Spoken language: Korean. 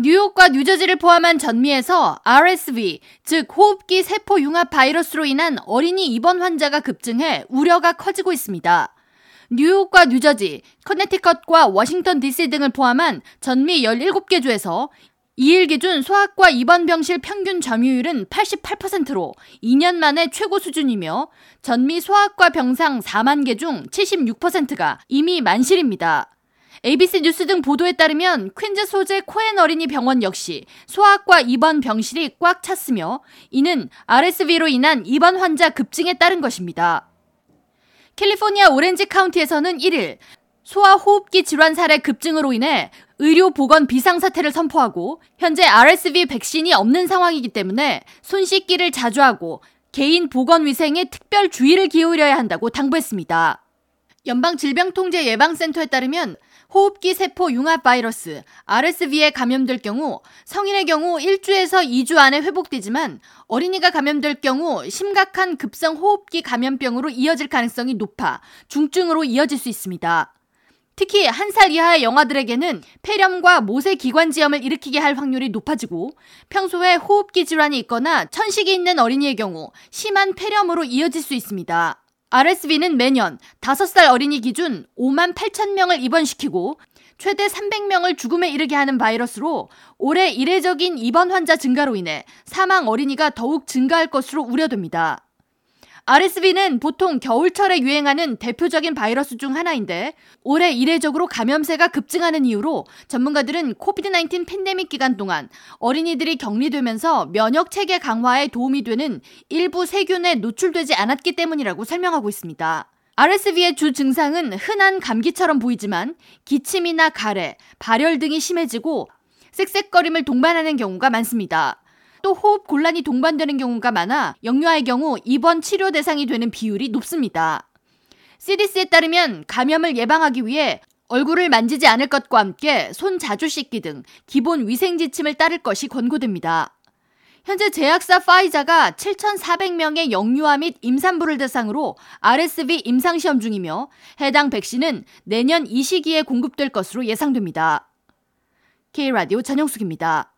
뉴욕과 뉴저지를 포함한 전미에서 RSV, 즉 호흡기 세포 융합 바이러스로 인한 어린이 입원 환자가 급증해 우려가 커지고 있습니다. 뉴욕과 뉴저지, 커네티컷과 워싱턴 DC 등을 포함한 전미 17개 주에서 2일 기준 소아과 입원 병실 평균 점유율은 88%로 2년 만에 최고 수준이며 전미 소아과 병상 4만 개 중 76%가 이미 만실입니다. ABC 뉴스 등 보도에 따르면 퀸즈 소재 코엔 어린이 병원 역시 소아과 입원 병실이 꽉 찼으며 이는 RSV로 인한 입원 환자 급증에 따른 것입니다. 캘리포니아 오렌지 카운티에서는 1일 소아 호흡기 질환 사례 급증으로 인해 의료 보건 비상 사태를 선포하고 현재 RSV 백신이 없는 상황이기 때문에 손 씻기를 자주 하고 개인 보건 위생에 특별 주의를 기울여야 한다고 당부했습니다. 연방질병통제예방센터에 따르면 호흡기 세포 융합 바이러스 RSV에 감염될 경우 성인의 경우 1주에서 2주 안에 회복되지만 어린이가 감염될 경우 심각한 급성 호흡기 감염병으로 이어질 가능성이 높아 중증으로 이어질 수 있습니다. 특히 한 살 이하의 영아들에게는 폐렴과 모세 기관지염을 일으키게 할 확률이 높아지고 평소에 호흡기 질환이 있거나 천식이 있는 어린이의 경우 심한 폐렴으로 이어질 수 있습니다. RSV는 매년 5살 어린이 기준 5만 8천 명을 입원시키고 최대 300명을 죽음에 이르게 하는 바이러스로 올해 이례적인 입원 환자 증가로 인해 사망 어린이가 더욱 증가할 것으로 우려됩니다. RSV는 보통 겨울철에 유행하는 대표적인 바이러스 중 하나인데 올해 이례적으로 감염세가 급증하는 이유로 전문가들은 코비드-19 팬데믹 기간 동안 어린이들이 격리되면서 면역 체계 강화에 도움이 되는 일부 세균에 노출되지 않았기 때문이라고 설명하고 있습니다. RSV의 주 증상은 흔한 감기처럼 보이지만 기침이나 가래, 발열 등이 심해지고 쌕쌕거림을 동반하는 경우가 많습니다. 또 호흡 곤란이 동반되는 경우가 많아 영유아의 경우 입원 치료 대상이 되는 비율이 높습니다. CDC에 따르면 감염을 예방하기 위해 얼굴을 만지지 않을 것과 함께 손 자주 씻기 등 기본 위생 지침을 따를 것이 권고됩니다. 현재 제약사 파이자가 7,400명의 영유아 및 임산부를 대상으로 RSV 임상시험 중이며 해당 백신은 내년 이 시기에 공급될 것으로 예상됩니다. K라디오 전영숙입니다.